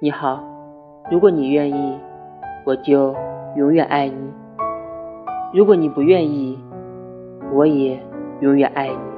你好如果你愿意我就永远爱你。如果你不愿意我也永远爱你。